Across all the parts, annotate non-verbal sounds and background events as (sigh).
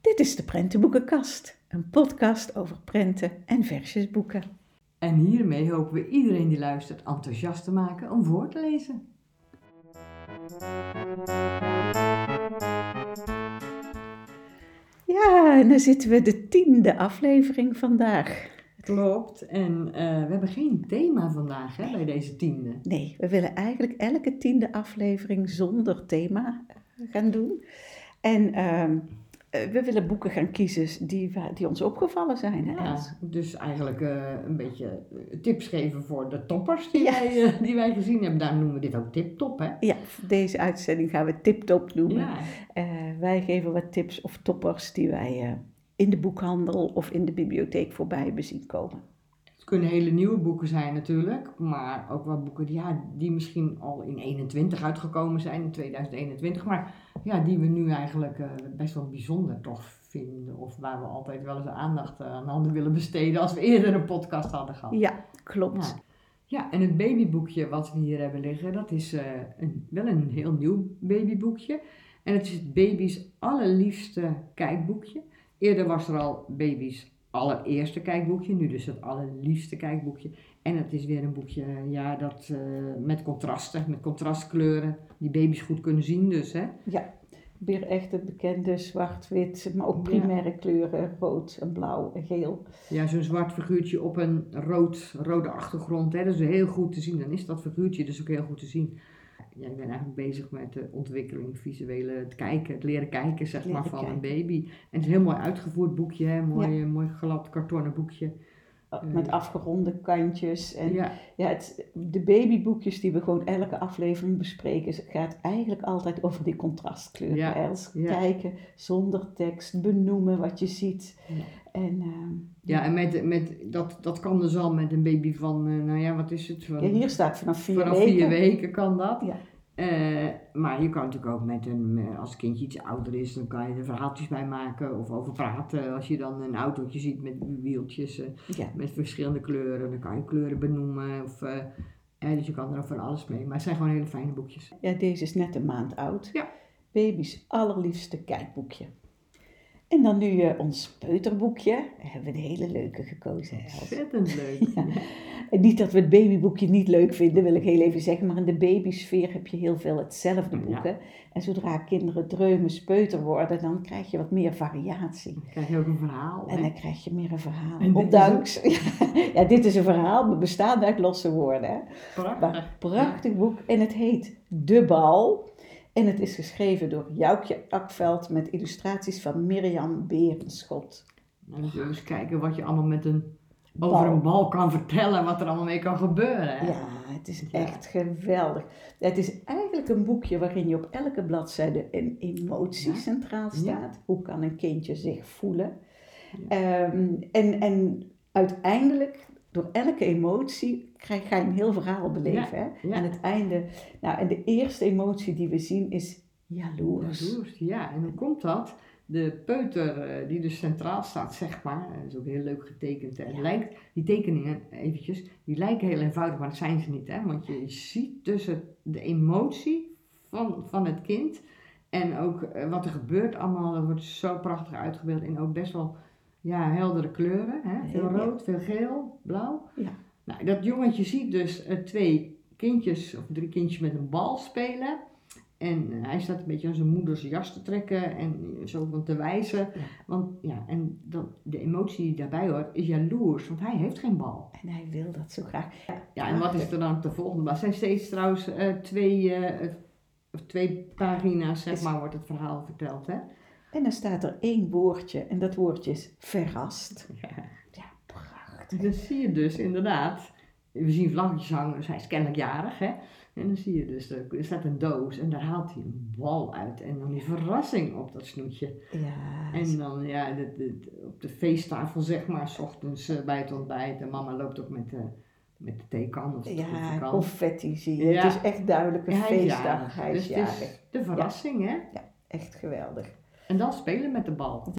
Dit is de Prentenboekenkast, een podcast over prenten en versjesboeken. En hiermee hopen we iedereen die luistert enthousiast te maken om voor te lezen. Ja, en dan zitten we de tiende aflevering vandaag. Klopt. En eh, we hebben geen thema vandaag hè, bij deze tiende. Nee, we willen eigenlijk elke tiende aflevering zonder thema gaan doen. En ehm, eh, we willen boeken gaan kiezen die, die ons opgevallen zijn. Hè? Ja, dus eigenlijk eh, een beetje eh, tips geven voor de toppers die, Ja. wij, eh, die wij gezien hebben. Daar noemen we dit ook tip-top, hè? Ja, deze uitzending gaan we tip-top noemen. Ja. Eh, wij geven wat tips of toppers die wij eh, in de boekhandel of in de bibliotheek voorbij hebben zien komen. Het kunnen hele nieuwe boeken zijn natuurlijk, maar ook wel boeken die, ja, die misschien al in 21 uitgekomen zijn, in 2021, maar ja, die we nu eigenlijk eh, best wel bijzonder toch vinden. Of waar we altijd wel eens aandacht eh, aan hadden willen besteden als we eerder een podcast hadden gehad. Ja, klopt. Ja. Ja, en het babyboekje wat we hier hebben liggen, dat is eh, een, wel een heel nieuw babyboekje. En het is het baby's allerliefste kijkboekje. Eerder was er al baby's allereerste kijkboekje, nu dus het allerliefste kijkboekje. En het is weer een boekje ja, dat, eh, met contrasten, met contrastkleuren, die baby's goed kunnen zien dus. Hè? Ja, weer echt het bekende zwart-wit, maar ook Ja. primaire kleuren, rood en blauw en geel. Ja, zo'n zwart figuurtje op een rood, rode achtergrond. Hè? Dat is heel goed te zien. Dan is dat figuurtje dus ook heel goed te zien. Ja, ik ben eigenlijk bezig met de ontwikkeling, visuele, het kijken, het leren kijken zeg maar, van een baby. En het is een heel mooi uitgevoerd boekje, hè? Mooi, eh, mooi glad kartonnen boekje. Oh, Mm. Met afgeronde kantjes. En ja. Ja, het, de babyboekjes die we gewoon elke aflevering bespreken, gaat eigenlijk altijd over die contrastkleuren. Ja, Els. ja. Kijken zonder tekst, benoemen wat je ziet. Ja. En ehm, ja en met, met, dat, dat kan dus al met een baby van, eh, nou ja, wat is het? Van, ja, hier staat vanaf vier vanaf weken. vier weken kan dat. Ja. Eh, maar je kan natuurlijk ook met een, eh, als het kindje iets ouder is, dan kan je er verhaaltjes bij maken of over praten. Als je dan een autootje ziet met wieltjes Ja. met verschillende kleuren, dan kan je kleuren benoemen. Of, dus je kan er ook van alles mee. Maar het zijn gewoon hele fijne boekjes. ja, deze is net een maand oud. Ja. Baby's allerliefste kijkboekje. En dan nu eh, ons peuterboekje. Daar hebben we een hele leuke gekozen. Ontzettend leuk. (laughs) Ja. En niet dat we het babyboekje niet leuk vinden, wil ik heel even zeggen. Maar in de babysfeer heb je heel veel hetzelfde Ja. boeken. En zodra kinderen dreumen, speuter worden, dan krijg je wat meer variatie. Dan krijg je ook een verhaal. En hè? dan krijg je meer een verhaal. En dit is Ondanks, (laughs) ja, dit is een verhaal, maar bestaat uit losse woorden. Hè? Prachtig. Maar prachtig boek. En het heet De Bal. En het is geschreven door Joukje Akveld met illustraties van Mirjam Berenschot. Dan zullen we eens kijken wat je allemaal met een, Bal. over een bal kan vertellen. Wat er allemaal mee kan gebeuren. Hè? Ja, het is Ja. echt geweldig. Het is eigenlijk een boekje waarin je op elke bladzijde een emotie Ja. centraal Ja. staat. Hoe kan een kindje zich voelen? Ehm, en, en uiteindelijk, door elke emotie, krijg, ga je een heel verhaal beleven. hè? ja. Aan het einde, nou, en de eerste emotie die we zien is jaloers. Jaloers, ja. En hoe komt dat? De peuter eh, die dus centraal staat, zeg maar, eh, is ook heel leuk getekend. En Ja. lijkt, die tekeningen, eventjes, die lijken heel eenvoudig, maar dat zijn ze niet. Hè? Want je ziet tussen de emotie van, van het kind en ook eh, wat er gebeurt allemaal, dat wordt zo prachtig uitgebeeld in ook best wel ja, heldere kleuren. Hè? Veel rood, veel geel, blauw. Ja. Nou, dat jongetje ziet dus eh, twee kindjes of drie kindjes met een bal spelen. En eh, hij staat een beetje aan zijn moeders jas te trekken en zo van te wijzen. Ja. Want ja, en dan, de emotie die daarbij hoort is jaloers, want hij heeft geen bal. En hij wil dat zo graag. Ja, en wat is er dan de volgende? Het zijn steeds trouwens eh, twee, eh, twee pagina's, zeg maar, wordt het verhaal verteld. Hè? En dan staat er één woordje en dat woordje is verrast. (laughs) Ja. Ja, prachtig. Dan zie je dus inderdaad, we zien vlaggetjes hangen, dus hij is kennelijk jarig, hè. En dan zie je dus, er staat een doos en daar haalt hij een bal uit. En dan die verrassing op dat snoetje. Ja, En dan ja, de, de- de- op de feesttafel zeg maar, s ochtends eh, bij het ontbijt. En mama loopt ook met de, met de theekan of de ja confetti zie je. Ja. Het is echt duidelijk een Ja, hij is feestdag. jarig. Hij is Dus jarig. de verrassing, hè. Echt geweldig. En dan spelen met de bal.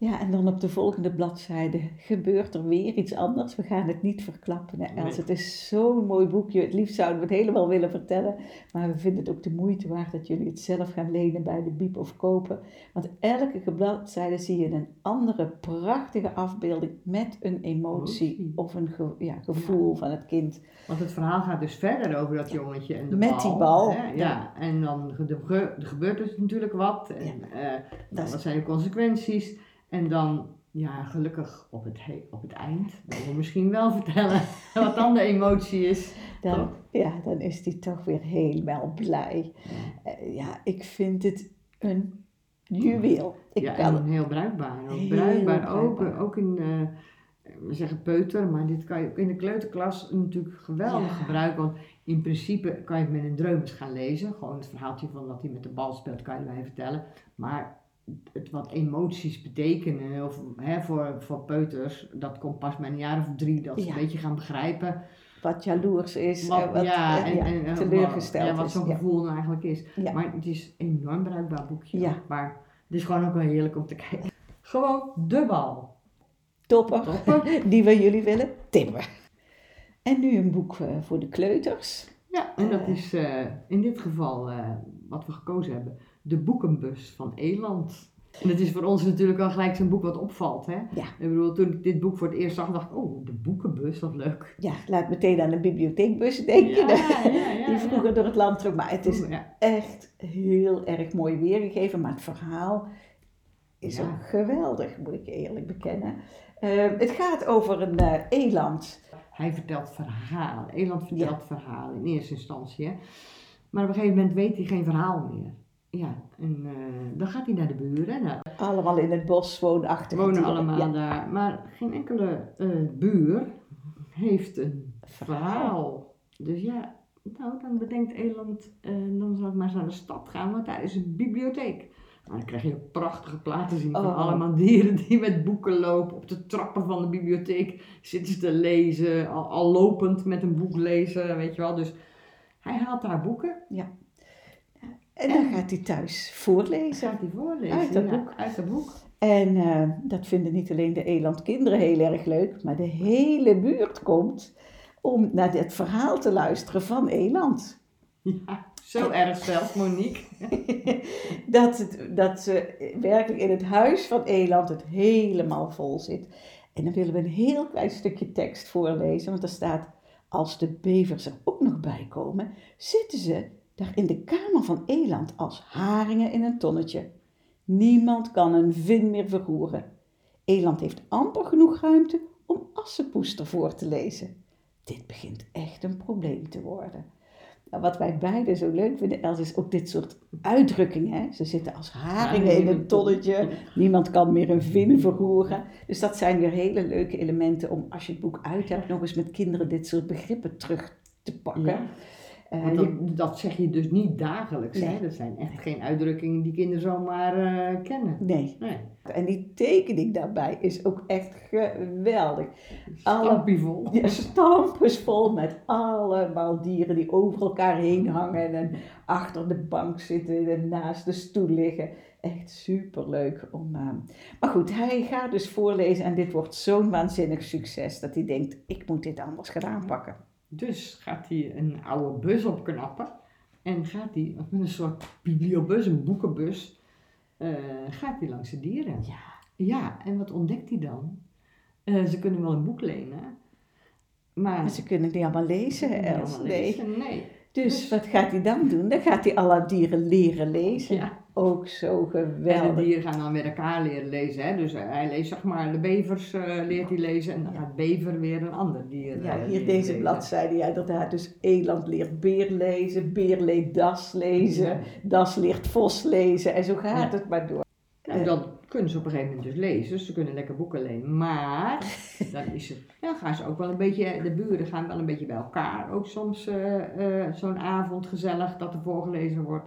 Ja, en dan op de volgende bladzijde gebeurt er weer iets anders. We gaan het niet verklappen, hè, Els. Nee. Het is zo'n mooi boekje. Het liefst zouden we het helemaal willen vertellen. Maar we vinden het ook de moeite waard dat jullie het zelf gaan lenen bij de biep of kopen. Want elke bladzijde zie je een andere prachtige afbeelding met een emotie Emotie. of een ge- ja, gevoel van het kind. Want het verhaal gaat dus verder over dat jongetje en de Met bal. die bal. Hè? Ja, en dan er gebeurt dus natuurlijk wat. En, eh, Dat zijn de consequenties? En dan, ja, gelukkig op het, he- op het eind, willen we misschien wel (laughs) vertellen wat dan de emotie is. Dan, ja, dan is hij toch weer helemaal blij. Eh, ja, ik vind het een juweel. Ik ja, kan en heel bruikbaar. Ook Heel bruikbaar, Ook, bruikbaar. ook in, eh, we zeggen peuter, maar dit kan je ook in de kleuterklas natuurlijk geweldig Ja. gebruiken. Want in principe kan je het met een dreumes gaan lezen. Gewoon het verhaaltje van dat hij met de bal speelt, kan je erbij vertellen. Maar het wat emoties betekenen, of hè, voor, voor peuters, dat komt pas met een jaar of drie, dat ze Ja. een beetje gaan begrijpen. wat jaloers is, Wat, eh, wat ja, eh, en, en, en teleurgesteld ja, wat is. zo'n gevoel nou eigenlijk is. Maar het is een enorm bruikbaar boekje. Maar het is gewoon ook wel heerlijk om te kijken. Gewoon de bal. Topper, Topper. (laughs) die we jullie willen tippen. En nu een boek eh, voor de kleuters. Ja, en dat is in dit geval wat we gekozen hebben. De boekenbus van Eland. En het is voor ons natuurlijk wel gelijk zo'n boek wat opvalt. Hè? Ja. Ik bedoel, toen ik dit boek voor het eerst zag, dacht ik, oh, de boekenbus, wat leuk. Ja, laat meteen aan de bibliotheekbus denken. Ja, ja, ja, die vroeger door het land trok. Maar het is Ja. echt heel erg mooi weergegeven. Maar het verhaal is ook geweldig, moet ik eerlijk bekennen. Eh, het gaat over een eh, eland. Hij vertelt verhalen. Eland vertelt verhalen in eerste instantie. Hè? Maar op een gegeven moment weet hij geen verhaal meer. Ja, en eh, dan gaat hij naar de buren. Nou, Allemaal in het bos woonachtig. wonen dieren. allemaal Ja. daar. Maar geen enkele eh, buur heeft een Verhaal. verhaal. Dus ja, nou, dan bedenkt Eland, eh, dan zal ik maar eens naar de stad gaan, want daar is een bibliotheek. Maar dan krijg je prachtige platen zien van Oh. allemaal dieren die met boeken lopen. Op de trappen van de bibliotheek zitten ze te lezen, al, al lopend met een boek lezen, weet je wel. Dus hij haalt daar boeken En dan gaat hij thuis voorlezen. gaat hij voorlezen. Uit dat ja, boek. Uit dat boek. En eh, dat vinden niet alleen de elandkinderen heel erg leuk, maar de hele buurt komt om naar dit verhaal te luisteren van Eland. Ja, zo erg zelfs, Monique. (laughs) dat, het, dat ze werkelijk in het huis van Eland het helemaal vol zit. En dan willen we een heel klein stukje tekst voorlezen, want er staat, als de bevers er ook nog bij komen, zitten ze daar in de kamer van Eland als haringen in een tonnetje. Niemand kan een vin meer verroeren. Eland heeft amper genoeg ruimte om Assepoester voor te lezen. Dit begint echt een probleem te worden. Nou, wat wij beiden zo leuk vinden, Els, is ook dit soort uitdrukkingen. Hè? Ze zitten als haringen in een tonnetje. Niemand kan meer een vin verroeren. Dus dat zijn weer hele leuke elementen om als je het boek uit hebt, nog eens met kinderen dit soort begrippen terug te pakken. Ja. Je- dat, zeg je dus niet dagelijks. Nee. Hè? Dat zijn echt geen uitdrukkingen die kinderen zomaar eh, kennen. nee. Nee. En die tekening daarbij is ook echt geweldig. Alle- Stampievol. Ja, stampers vol met allemaal dieren die over elkaar heen hangen en achter de bank zitten en naast de stoel liggen. Echt superleuk om. eh, Maar goed, hij gaat dus voorlezen en dit wordt zo'n waanzinnig succes dat hij denkt: ik moet dit anders gaan aanpakken. Dus gaat hij een oude bus opknappen. En gaat hij met een soort bibliobus, een boekenbus, eh, gaat hij langs de dieren. Ja. Ja, en wat ontdekt hij dan? Eh, ze kunnen wel een boek lenen. Maar Maar ze kunnen niet allemaal lezen, Els. Nee. Nee. Dus wat gaat hij dan doen? Dan gaat hij alle dieren leren lezen. Ja. Ook zo En de geweldig. dieren gaan dan met elkaar leren lezen. Hè? Dus hij leest zeg maar, de bevers eh, leert hij lezen. En dan gaat bever weer een ander dier Ja, eh, hier deze lezen. bladzijde, ja, inderdaad. Dus eland leert beer lezen, beer leert das lezen, Ja. das leert vos lezen en zo gaat Ja. het maar door. Nou, dat kunnen ze op een gegeven moment dus lezen. Dus ze kunnen lekker boeken lenen. Maar (laughs) dan, is het, dan gaan ze ook wel een beetje, de buren gaan wel een beetje bij elkaar. Ook soms eh, eh, zo'n avond gezellig dat er voorgelezen wordt.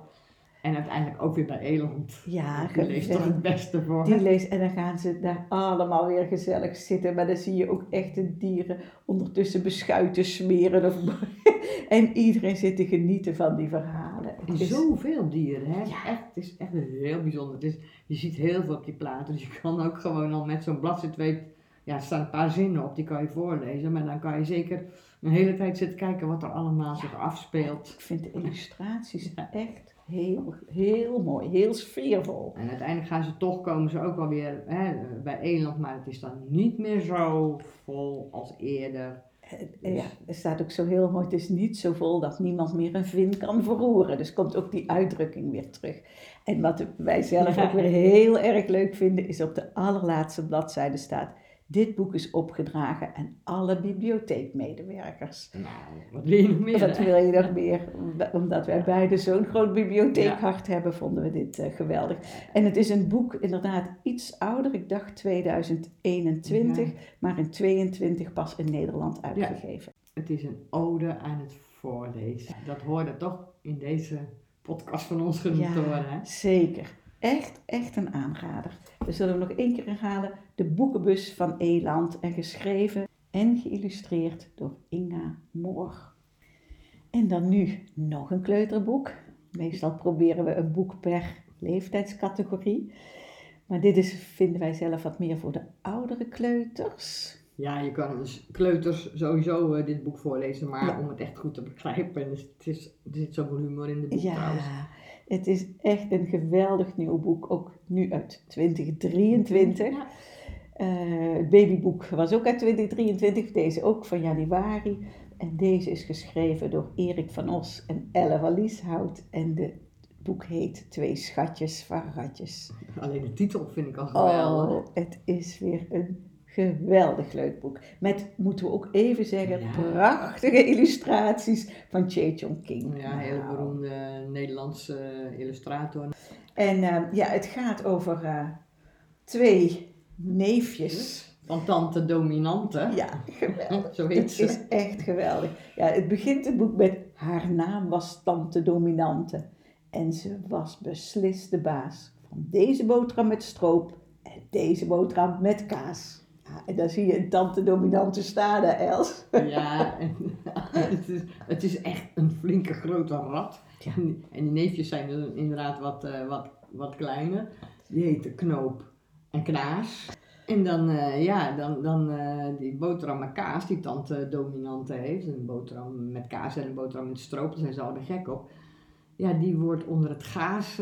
En uiteindelijk ook weer bij Eland. Ja, Die leest toch het beste voor. Die leest en dan gaan ze daar allemaal weer gezellig zitten. Maar dan zie je ook echt de dieren ondertussen beschuiten smeren. Of, (laughs) en iedereen zit te genieten van die verhalen. Het is- Zoveel dieren, hè? Het is Ja. echt, het is echt heel bijzonder. Het is, je ziet heel veel op die platen, dus je kan ook gewoon al met zo'n bladzijde weet, ja, er staan een paar zinnen op, die kan je voorlezen, maar dan kan je zeker een hele tijd zitten kijken wat er allemaal zich afspeelt. Ik vind de illustraties echt heel, heel mooi, heel sfeervol. En uiteindelijk gaan ze toch, komen ze ook alweer hè, bij Eland, maar het is dan niet meer zo vol als eerder. En Ja, er staat ook zo heel mooi, het is niet zo vol dat niemand meer een vin kan verroeren. Dus komt ook die uitdrukking weer terug. En wat wij zelf Ja. ook weer heel erg leuk vinden, is op de allerlaatste bladzijde staat... Dit boek is opgedragen aan alle bibliotheekmedewerkers. Nou, wat wil je nog meer? Wat wil je nog meer? Omdat wij beide zo'n groot bibliotheekhart hebben, vonden we dit eh, geweldig. En het is een boek inderdaad iets ouder, ik dacht 2021, Ja. maar in 22 pas in Nederland uitgegeven. Het is een ode aan het voorlezen. Dat hoorde toch in deze podcast van ons genoemd worden, hè? zeker. Echt, echt een aanrader. We zullen hem nog één keer herhalen. De boekenbus van Eland en geschreven en geïllustreerd door Inga Moor. En dan nu nog een kleuterboek. Meestal proberen we een boek per leeftijdscategorie. Maar dit is, vinden wij zelf wat meer voor de oudere kleuters. Ja, je kan dus kleuters sowieso eh, dit boek voorlezen, maar Ja. om het echt goed te begrijpen, dus het is, er zit zoveel humor in de boek trouwens. Het is echt een geweldig nieuw boek. Ook nu uit 2023. Ja. Eh, het babyboek was ook uit 2023, deze ook van januari. En deze is geschreven door Erik van Os en Elle van Lieshout. En de, het boek heet Twee schatjes van ratjes. Alleen de titel vind ik al geweldig. Oh, het is weer een geweldig leuk boek. Met, moeten we ook even zeggen, Ja. prachtige illustraties van Che Chong King. Ja, een hele Nou. beroemde Nederlandse illustrator. En eh, ja, het gaat over eh, twee neefjes. Van Tante Dominante. Ja, geweldig. (laughs) Zo heet Het is echt geweldig. Ja, het begint het boek met haar naam was Tante Dominante. En ze was beslist de baas van deze boterham met stroop en deze boterham met kaas. En dan zie je een Tante Dominante staan, Els. Ja, en, (laughs) het, is, het is echt een flinke grote rat. Ja. En, die- en die neefjes zijn dus inderdaad wat, eh, wat, wat kleiner. Die heten Knoop en Knaas. En dan, eh, ja, dan, dan eh, die boterham met kaas die tante dominante heeft. Een boterham met kaas en een boterham met stroop, daar zijn ze allemaal gek op. Ja, die wordt onder het gaas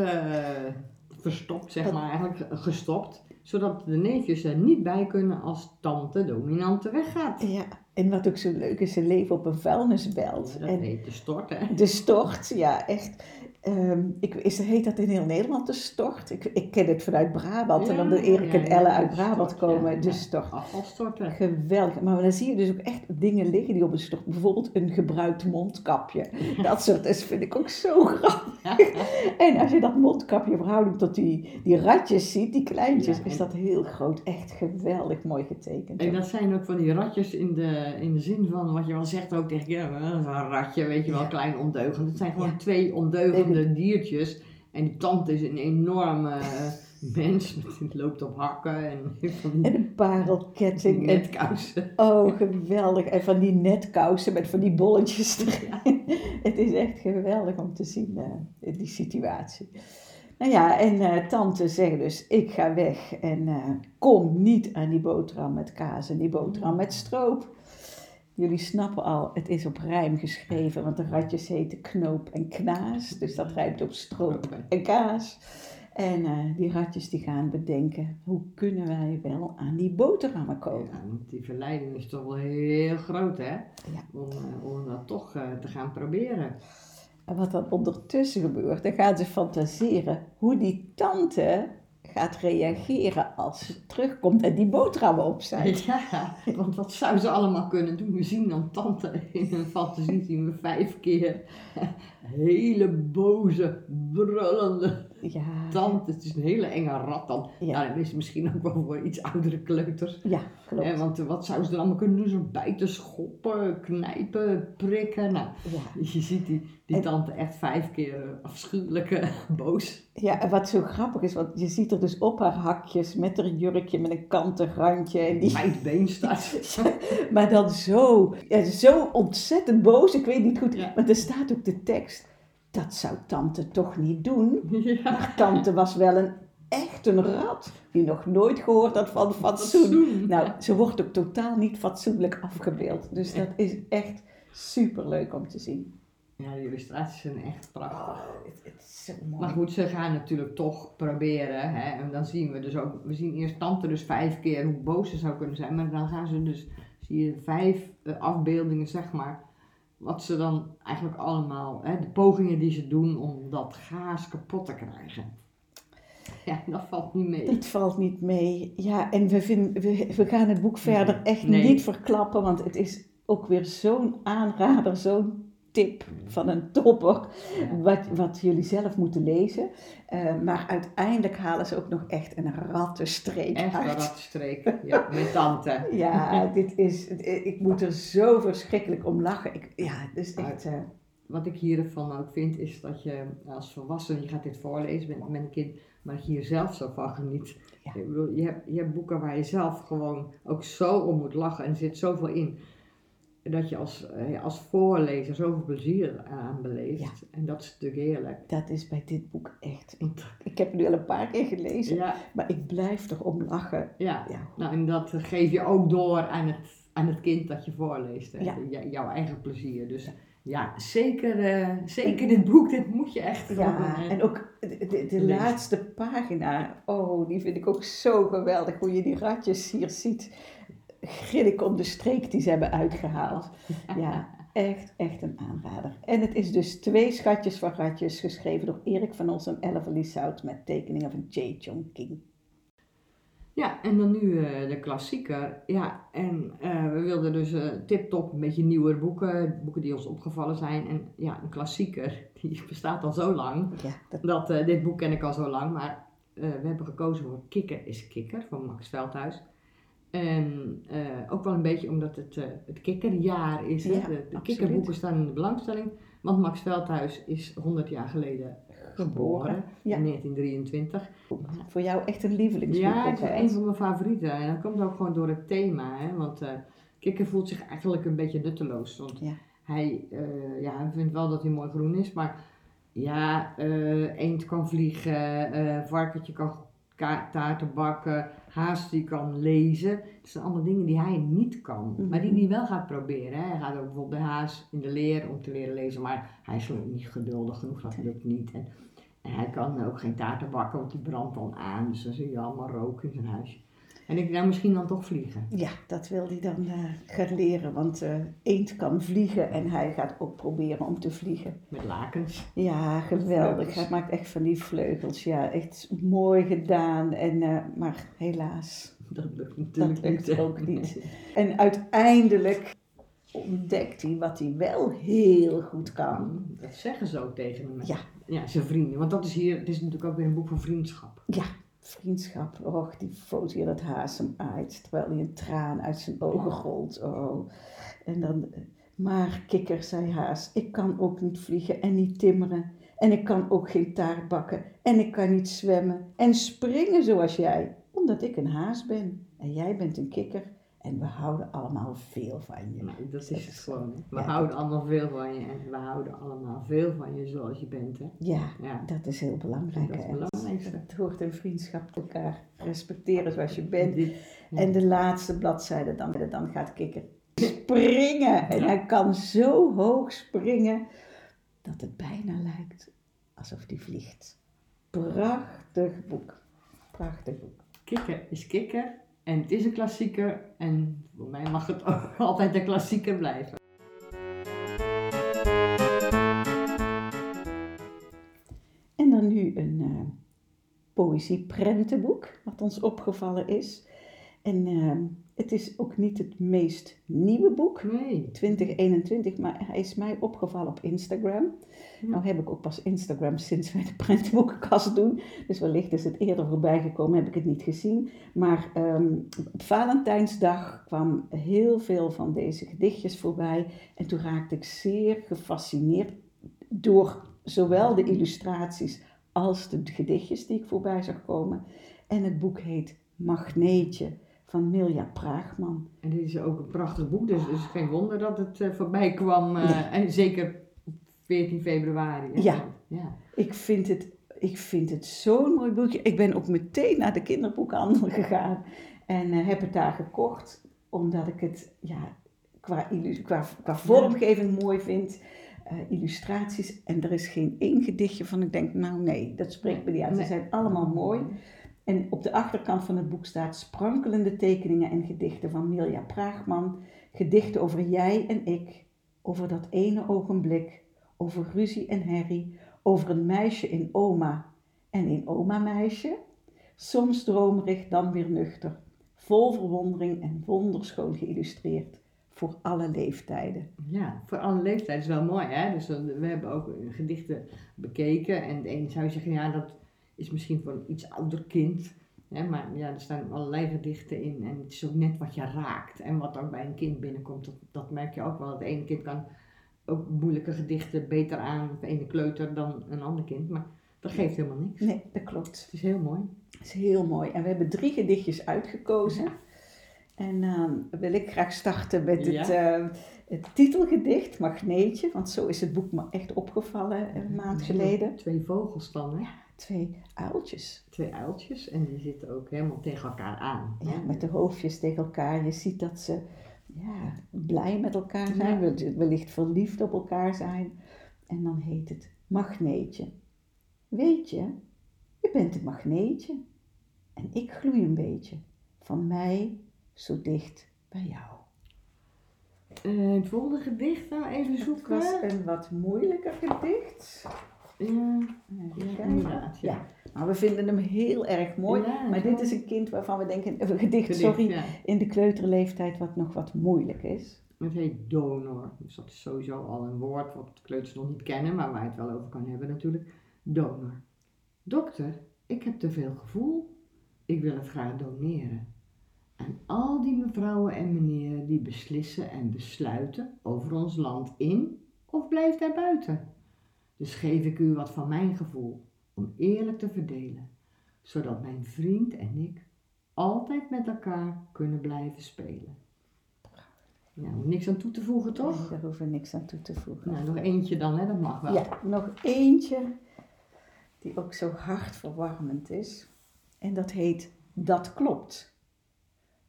verstopt, zeg maar, eigenlijk gestopt. Zodat de neefjes er niet bij kunnen als tante dominante weggaat. Ja, en wat ook zo leuk is, ze leven op een vuilnisbelt. Dat en heet de stort, hè? De stort, ja, echt. Ehm, ik, is, heet dat in heel Nederland de stort? Ik, ik ken het vanuit Brabant. en dan de Erik en ja, Elle ja, uit Brabant stort, komen. ja, De ja. stort. Afvalstorten. Geweldig. Maar dan zie je dus ook echt dingen liggen die op een stort. Bijvoorbeeld een gebruikt mondkapje. (laughs) Dat soort is, vind ik ook zo grappig. (laughs) En als je dat mondkapje in verhouding tot die, die ratjes ziet, die kleintjes, Ja, is dat heel groot. Echt geweldig mooi getekend. En dat zijn ook van die ratjes in de, in de zin van wat je wel zegt ook tegen is een ratje, weet je wel, Ja. klein ondeugend. Het zijn gewoon Ja. twee ondeugende diertjes. En die tante is een enorme eh, mens, (laughs) die loopt op hakken en (laughs) van En die een parelketting. En (laughs) netkousen. Oh, geweldig. En van die netkousen met van die bolletjes erin. Het is echt geweldig om te zien, eh, die situatie. Nou ja, en eh, tante zegt dus, ik ga weg en kom niet aan die boterham met kaas en die boterham met stroop. Jullie snappen al, het is op rijm geschreven, want de ratjes heten knoop en knaas. Dus dat rijmt op stroop en kaas. En eh, die ratjes die gaan bedenken, hoe kunnen wij wel aan die boterhammen komen? Ja, want die verleiding is toch wel heel groot, hè? Ja. Om, eh, om dat toch eh, te gaan proberen. En wat dan ondertussen gebeurt, dan gaan ze fantaseren hoe die tante gaat reageren als ze terugkomt en die boterhammen op zijn. Ja, want wat zou ze allemaal kunnen doen? We zien dan tante in een fantasie zien we vijf keer hele boze, brullende Ja, tante. Het is een hele enge rat dan. Ja. Dan is het misschien ook wel voor iets oudere kleuters. ja klopt. Want wat zou ze dan allemaal kunnen doen? Zo bijten, schoppen, knijpen, prikken. Nou, Ja. je ziet die, die En- tante echt vijf keer afschuwelijk (laughs) boos. Ja, en wat zo grappig is, want je ziet er dus op haar hakjes met haar jurkje met een kantig randje. En die, Wijd been staat. (laughs) maar dan zo, ja, zo ontzettend boos, ik weet niet goed. Maar er staat ook de tekst, dat zou tante toch niet doen. (laughs) ja. Maar tante was wel een echt een rat, die nog nooit gehoord had van fatsoen. Nou, ze wordt ook totaal niet fatsoenlijk afgebeeld. Dus dat is echt superleuk om te zien. Ja, de illustraties zijn echt prachtig. Oh, het, het is zo mooi. Maar goed, ze gaan natuurlijk toch proberen. Hè? En dan zien we dus ook, we zien eerst tante dus vijf keer hoe boos ze zou kunnen zijn. Maar dan gaan ze dus, zie je vijf eh, afbeeldingen zeg maar. Wat ze dan eigenlijk allemaal, hè, de pogingen die ze doen om dat gaas kapot te krijgen. (laughs) Ja, dat valt niet mee. Dat valt niet mee. Ja, en we, vinden, we, we gaan het boek verder echt Nee. niet verklappen, want het is ook weer zo'n aanrader, zo'n tip van een topper, wat, wat jullie zelf moeten lezen. Eh, maar uiteindelijk halen ze ook nog echt een rattenstreek Echt een uit. ratstreek. Ja, (laughs) met tante. Ja, dit is, ik moet er zo verschrikkelijk om lachen. Ik, ja, het is echt... eh, Wat ik hiervan ook vind, is dat je als volwassene, je gaat dit voorlezen met, met een kind, maar dat je hier zelf zo van geniet. Ja. Ik bedoel, je, hebt, je hebt boeken waar je zelf gewoon ook zo om moet lachen en er zit zoveel in. Dat je als, eh, als voorlezer zoveel plezier aan beleeft. En dat is natuurlijk heerlijk. dat is bij dit boek echt... Ik, heb het nu al een paar keer gelezen, Ja, maar ik blijf erom lachen. ja. Ja, Nou, en dat geef je ook door aan het, aan het kind dat je voorleest. Jouw eigen plezier. Dus ja, zeker, eh, zeker dit boek, dit moet je echt Ja, en ook de, de, de lezen. laatste pagina, oh, die vind ik ook zo geweldig. Hoe je die ratjes hier ziet, grinnik om de streek die ze hebben uitgehaald. Ja, echt, echt een aanrader. En het is dus twee schatjes van ratjes, geschreven door Erik van Os en Ella Lieshout met tekeningen van J. John King. Ja, en dan nu eh, de klassieker. Ja, en eh, we wilden dus eh tip-top een beetje nieuwere boeken, boeken die ons opgevallen zijn. En ja, een klassieker, die bestaat al zo lang. Ja, dat, Dat, dit boek ken ik al zo lang, maar we hebben gekozen voor Kikker is Kikker van Max Veldhuis. En eh, ook wel een beetje omdat het het, eh, het kikkerjaar is. Hè? De kikkerboeken staan in de belangstelling. Want Max Veldhuis is 100 jaar geleden geboren, Ja. in 1923. Voor jou echt een lievelingsboek. Ja, het is een van mijn favorieten. En dat komt ook gewoon door het thema. Hè? Want eh, Kikker voelt zich eigenlijk een beetje nutteloos. Want Ja. hij, eh, ja, hij vindt wel dat hij mooi groen is. Maar ja, eh, eend kan vliegen, eh varkentje kan ka- taarten bakken, haas die kan lezen. Dat zijn allemaal dingen die hij niet kan. Mhm. Maar die hij wel gaat proberen. Hè? Hij gaat ook bijvoorbeeld bij haas in de leer om te leren lezen. Maar hij is niet geduldig genoeg, dat lukt niet. En, en hij kan ook geen taarten bakken, want die brandt dan aan. Dus dan zie je allemaal rook in zijn huisje. En ik nou misschien dan toch vliegen. Ja, dat wil hij dan eh, gaan leren, want eh eend kan vliegen en hij gaat ook proberen om te vliegen. Met lakens. Ja, geweldig. Vleugels. Hij maakt echt van die vleugels. Ja, echt mooi gedaan. En, eh, maar helaas, Dat lukt natuurlijk dat lukt ook niet. En uiteindelijk ontdekt hij wat hij wel heel goed kan. Dat zeggen ze ook tegen hem. Ja. Ja, zijn vrienden. Want dat is hier, het is natuurlijk ook weer een boek van vriendschap. Ja, vriendschap. Och, die foto hier dat haas hem aait, terwijl hij een traan uit zijn ogen rolt. Oh. En dan, maar kikker, zei haas, ik kan ook niet vliegen en niet timmeren. En ik kan ook geen taart bakken. En ik kan niet zwemmen en springen zoals jij. Omdat ik een haas ben. En jij bent een kikker. En we houden allemaal veel van je. Nou, dat Dat is het is- gewoon. hè. We ja, houden allemaal veel van je en we houden allemaal veel van je zoals je bent. Hè? Ja, Ja. dat is heel belangrijk. Dat is hè. het belangrijkste. Het hoort in vriendschap elkaar respecteren zoals je bent. Ja. En de laatste bladzijde, dan, dan gaat kikker springen. En hij kan zo hoog springen dat het bijna lijkt alsof hij vliegt. Prachtig boek. Prachtig boek. Kikker is kikker en het is een klassieker en voor mij mag het ook (laughs) altijd een klassieker blijven. En dan nu een eh poëzieprentenboek, wat ons opgevallen is. En ehm, het is ook niet het meest nieuwe boek, Nee. 2021, maar hij is mij opgevallen op Instagram. Ja. Nou heb ik ook pas Instagram sinds wij de prentenboekenkast doen. Dus wellicht is het eerder voorbij gekomen, heb ik het niet gezien. Maar ehm, op Valentijnsdag kwam heel veel van deze gedichtjes voorbij. En toen raakte ik zeer gefascineerd door zowel de illustraties als de gedichtjes die ik voorbij zag komen. En het boek heet Magneetje van Milja Praagman. En dit is ook een prachtig boek, dus het is geen wonder dat het eh, voorbij kwam. eh, En zeker op 14 februari. hè? Ja. ja. Ik vind het, ik vind het zo'n mooi boekje. Ik ben ook meteen naar de kinderboekhandel (laughs) gegaan en eh, heb het daar gekocht. Omdat ik het ja, qua, qua, qua vormgeving mooi vind. illustraties. En er is geen één gedichtje van ik denk, nou nee, dat spreekt me niet uit. Ze Nee. zijn allemaal mooi. En op de achterkant van het boek staat sprankelende tekeningen en gedichten van Milja Praagman. Gedichten over jij en ik, over dat ene ogenblik, over ruzie en herrie, over een meisje in oma en in oma meisje. Soms dromerig, dan weer nuchter, vol verwondering en wonderschoon geïllustreerd, voor alle leeftijden. Ja, voor alle leeftijden is wel mooi, hè? Dus we hebben ook eh, gedichten bekeken. En de zou zeggen, ja, dat is misschien voor een iets ouder kind. Hè? Maar ja, er staan allerlei gedichten in. En het is ook net wat je raakt. En wat ook bij een kind binnenkomt, dat, dat merk je ook wel. Het ene kind kan ook moeilijke gedichten beter aan, de ene kleuter, dan een ander kind. Maar dat geeft helemaal niks. Nee, dat klopt. Het is heel mooi. Dat is heel mooi. En we hebben drie gedichtjes uitgekozen. En dan wil ik graag starten met het, Ja. eh, het titelgedicht, Magneetje. Want zo is het boek me echt opgevallen een maand geleden. Twee vogels dan, hè? Twee uiltjes. Twee uiltjes. En die zitten ook helemaal tegen elkaar aan. Ja, met de hoofdjes tegen elkaar. Je ziet dat ze ja, blij met elkaar zijn, Ja. wel- wellicht verliefd op elkaar zijn. En dan heet het magneetje. Weet je, je bent een magneetje. En ik gloei een beetje. Van mij zo dicht bij jou. Eh, het volgende gedicht, nou even Het zoeken. was een wat moeilijker gedicht. Ja, Even ja, kijken. inderdaad. Ja. Ja, maar we vinden hem heel erg mooi. Ja, maar dit is een kind waarvan we denken, een gedicht, Gedicht, sorry, ja. in de kleuterleeftijd wat nog wat moeilijk is. Het heet donor. Dus dat is sowieso al een woord wat kleuters nog niet kennen, maar waar je het wel over kan hebben natuurlijk. Donor. Dokter, ik heb te veel gevoel. Ik wil het graag doneren. Aan al die mevrouwen en meneren die beslissen en besluiten over ons land in of blijft daar buiten. Dus geef ik u wat van mijn gevoel om eerlijk te verdelen, zodat mijn vriend en ik altijd met elkaar kunnen blijven spelen. Ja, niks aan toe te voegen, toch? Nee, daar hoeven we niks aan toe te voegen. Nou, nog eentje dan, hè? dat mag wel. Ja, nog eentje die ook zo hartverwarmend is. En dat heet Dat klopt.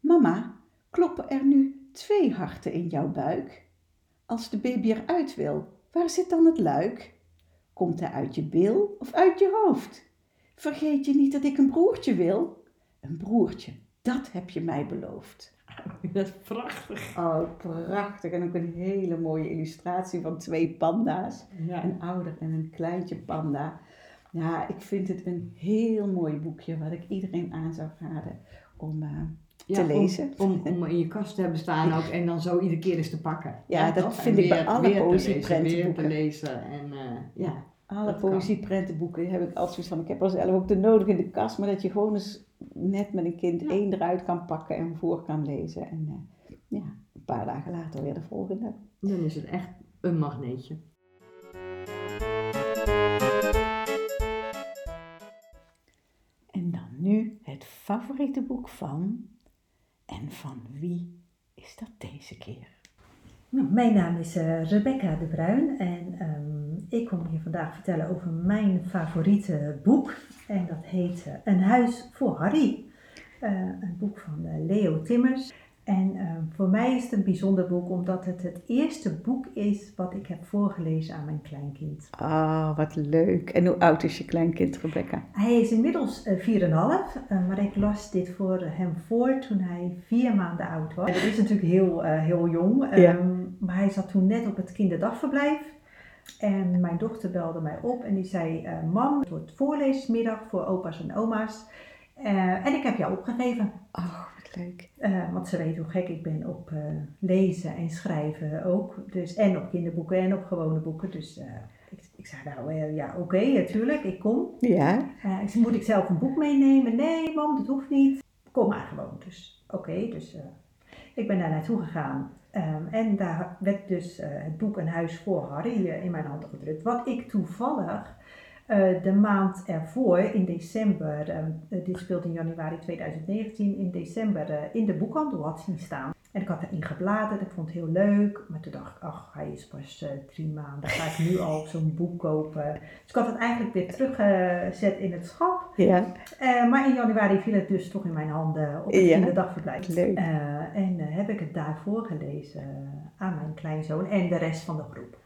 Mama, kloppen er nu twee harten in jouw buik? Als de baby eruit wil, waar zit dan het luik? Komt hij uit je bil of uit je hoofd? Vergeet je niet dat ik een broertje wil? Een broertje, dat heb je mij beloofd. (laughs) Dat is prachtig. Oh, prachtig. En ook een hele mooie illustratie van twee panda's. Ja. Een ouder en een kleintje panda. Ja, ik vind het een heel mooi boekje wat ik iedereen aan zou raden om eh, Ja, te om- lezen. Om, (laughs) om, in je kast te hebben staan ook en dan zo iedere keer eens te pakken. Ja, dat vind En ik bij alle poëzieprentenboeken. Weer te lezen en eh, ja. Alle poëzieprentenboeken heb ik altijd zoiets van. Ik heb er zelf ook de nodig in de kast, maar dat je gewoon eens net met een kind Ja. één eruit kan pakken en voor kan lezen. En eh, ja, een paar dagen later weer de volgende. Dan is het echt een magneetje. En dan nu het favoriete boek van. En van wie is dat deze keer? Nou, mijn naam is eh, Rebecca de Bruin en ehm, ik kom hier vandaag vertellen over mijn favoriete boek. En dat heet eh, Een huis voor Harry. Eh, een boek van Leo Timmers. En ehm, voor mij is het een bijzonder boek omdat het het eerste boek is wat ik heb voorgelezen aan mijn kleinkind. Ah, wat leuk. En hoe oud is je kleinkind, Rebecca? Hij is inmiddels eh, 4,5, eh, maar ik las dit voor hem voor toen hij vier maanden oud was. En dat is natuurlijk heel, eh, heel jong, ehm, Ja. maar hij zat toen net op het kinderdagverblijf. En mijn dochter belde mij op en die zei, eh, mam, het wordt voorleesmiddag voor opa's en oma's. Eh, en ik heb jou opgegeven. Wat Leuk. Eh, want ze weet hoe gek ik ben op eh, lezen en schrijven ook. Dus, en op kinderboeken en op gewone boeken. Dus eh, ik, ik zei nou, ja oké, natuurlijk, ik kom. Ja, ik zei, moet ik zelf een boek meenemen? Nee, mam, dat hoeft niet. Kom maar gewoon. Dus oké, dus ik ben daar naartoe gegaan. Ehm, en daar werd dus het boek Een Huis voor Harry in mijn hand gedrukt. Wat ik toevallig eh, de maand ervoor, in december, ehm, eh, dit speelt in januari 2019, in december eh, in de boekhandel had zien staan. En ik had erin gebladerd, ik vond het heel leuk. Maar toen dacht ik, ach, hij is pas eh, drie maanden. Ga ik nu al zo'n boek kopen? Dus ik had het eigenlijk weer teruggezet in het schap. ja, Eh, maar in januari viel het dus toch in mijn handen op het Ja. kinderdagverblijf. Leuk. Eh, en eh, heb ik het daarvoor gelezen eh, aan mijn kleinzoon en de rest van de groep.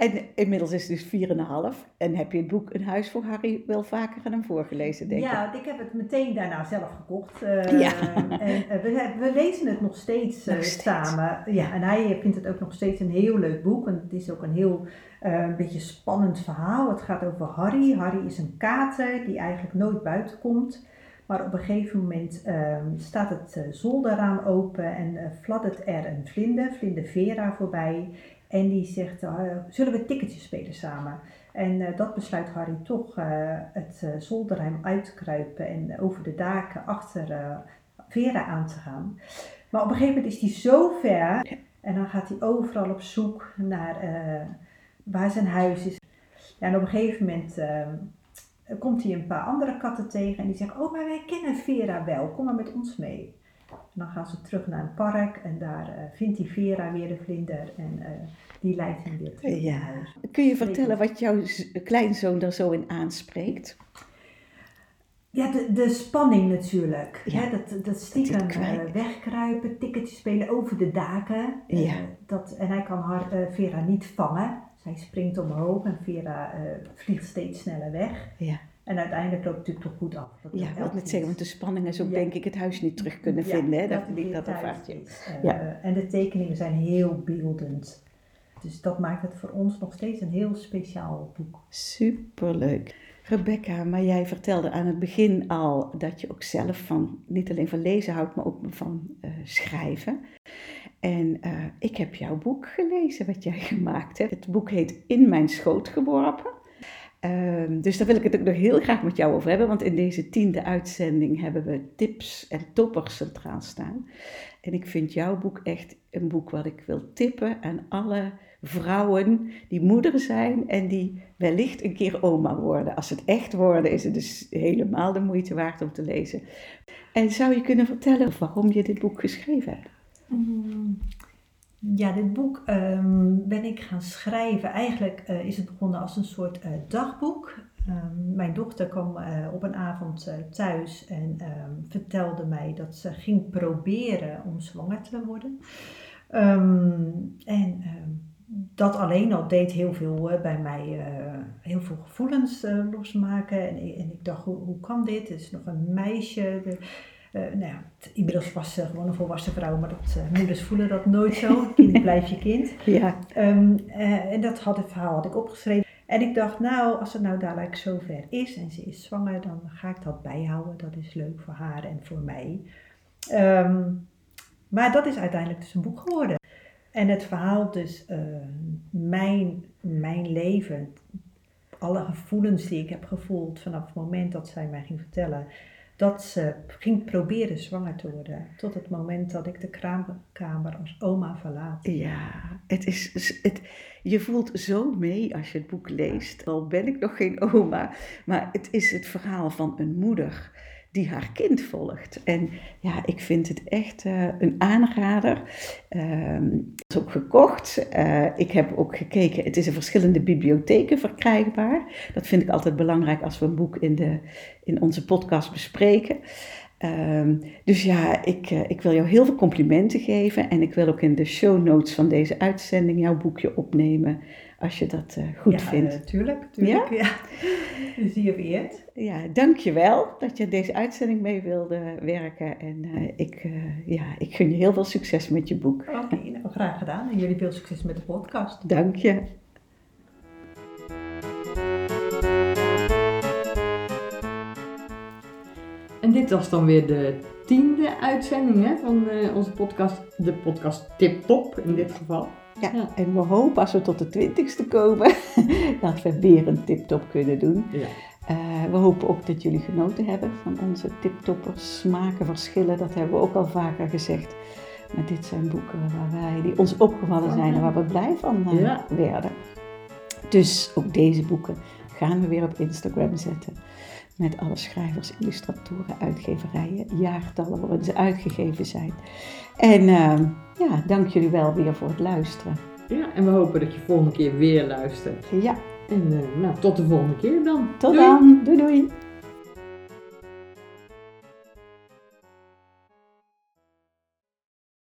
En inmiddels is het dus 4,5. En heb je het boek Een Huis voor Harry wel vaker aan hem voorgelezen, denk ik? ja, ik heb het meteen daarna zelf gekocht. (laughs) eh, Ja. En eh, we, we lezen het nog steeds, eh, Nog steeds. samen. Ja, en hij vindt het ook nog steeds een heel leuk boek. En het is ook een heel een beetje spannend verhaal. Het gaat over Harry. Harry is een kater die eigenlijk nooit buiten komt. Maar op een gegeven moment ehm, staat het zolderraam open en fladdert er een vlinder, vlinder Vera, voorbij. En die zegt, eh, zullen we ticketjes spelen samen? En eh, dat besluit Harry toch eh, het zolderruim uit te kruipen en over de daken achter Vera aan te gaan. Maar op een gegeven moment is hij zo ver en dan gaat hij overal op zoek naar waar zijn huis is. Ja, en op een gegeven moment komt hij een paar andere katten tegen en die zeggen, oh maar wij kennen Vera wel, kom maar met ons mee. En dan gaan ze terug naar een park en daar eh, vindt hij Vera weer de vlinder en eh, die leidt hem weer terug Ja. Kun je vertellen wat jouw kleinzoon daar zo in aanspreekt? Ja, de, de spanning natuurlijk. Ja, dat, dat stiekem eh, wegkruipen, ticketjes spelen over de daken. Ja. dat, en hij kan haar, Vera niet vangen. Zij springt omhoog en Vera vliegt steeds sneller weg. Ja, En uiteindelijk loopt het natuurlijk toch goed af. Dat ja ik net niet. zeggen, want de spanning is ook Ja. denk ik het huis niet terug kunnen Ja, vinden. Hè? Dat, dat, is dat ervaart je. Eh, Ja. En de tekeningen zijn heel beeldend. Dus dat maakt het voor ons nog steeds een heel speciaal boek. Superleuk. Rebecca, maar jij vertelde aan het begin al dat je ook zelf van, niet alleen van lezen houdt, maar ook van eh, schrijven. En eh, ik heb jouw boek gelezen, wat jij (laughs) gemaakt hebt. Het boek heet In mijn schoot geworpen. Ehm, dus daar wil ik het ook nog heel graag met jou over hebben, want in deze tiende uitzending hebben we tips en toppers centraal staan. En ik vind jouw boek echt een boek wat ik wil tippen aan alle vrouwen die moeder zijn en die wellicht een keer oma worden. Als het echt worden, is het dus helemaal de moeite waard om te lezen. En zou je kunnen vertellen waarom je dit boek geschreven hebt? Mm, Ja, dit boek ehm, ben ik gaan schrijven. Eigenlijk eh, is het begonnen als een soort eh, dagboek. Ehm, mijn dochter kwam eh, op een avond thuis en ehm, vertelde mij dat ze ging proberen om zwanger te worden. En dat alleen al deed heel veel bij mij, heel veel gevoelens losmaken. En, en ik dacht, hoe, kan dit? Het is nog een meisje. Eh, nou ja, inmiddels was ze gewoon een volwassen vrouw, maar dat, eh, moeders voelen dat nooit zo. (laughs) Kind blijft je kind. Ja, Ehm, eh, en dat had het verhaal had ik opgeschreven. En ik dacht, nou, als het nou dadelijk zover is en ze is zwanger, dan ga ik dat bijhouden. Dat is leuk voor haar en voor mij. Ehm, maar dat is uiteindelijk dus een boek geworden. En het verhaal dus mijn, mijn leven, alle gevoelens die ik heb gevoeld vanaf het moment dat zij mij ging vertellen dat ze ging proberen zwanger te worden. Tot het moment dat ik de kraamkamer als oma verlaat. ja het is, het, je voelt zo mee als je het boek leest. Al ben ik nog geen oma, maar het is het verhaal van een moeder die haar kind volgt. En ja, ik vind het echt eh, een aanrader. Het is ook gekocht. Eh, ik heb ook gekeken, het is in verschillende bibliotheken verkrijgbaar. Dat vind ik altijd belangrijk als we een boek in, de, in onze podcast bespreken. Ehm, dus ja, ik, eh, ik wil jou heel veel complimenten geven. En ik wil ook in de show notes van deze uitzending jouw boekje opnemen. Als je dat eh, goed ja, vindt. Natuurlijk, natuurlijk. Ja? Dus die vereerd. Ja, (laughs) dankjewel dat je deze uitzending mee wilde werken. En eh, ik, eh, ja, ik gun je heel veel succes met je boek. Oké, nou graag gedaan. En jullie veel succes met de podcast. Dank je. En dit was dan weer de tiende uitzending hè, van eh, onze podcast. De podcast Tip Top in dit geval. Ja, Ja. en we hopen als we tot de twintigste komen, (laughs) dat we weer een tiptop kunnen doen. Ja. Eh, we hopen ook dat jullie genoten hebben van onze tiptoppers. Smaken verschillen, dat hebben we ook al vaker gezegd. Maar dit zijn boeken waar wij, die ons opgevallen zijn en waar we blij van eh, Ja. werden. Dus ook deze boeken gaan we weer op Instagram zetten. Met alle schrijvers, illustratoren, uitgeverijen, jaartallen waarin ze uitgegeven zijn. En eh, ja, dank jullie wel weer voor het luisteren. ja, en we hopen dat je volgende keer weer luistert. Ja, En eh, nou, tot de volgende keer dan. tot Doei. dan. Doei doei.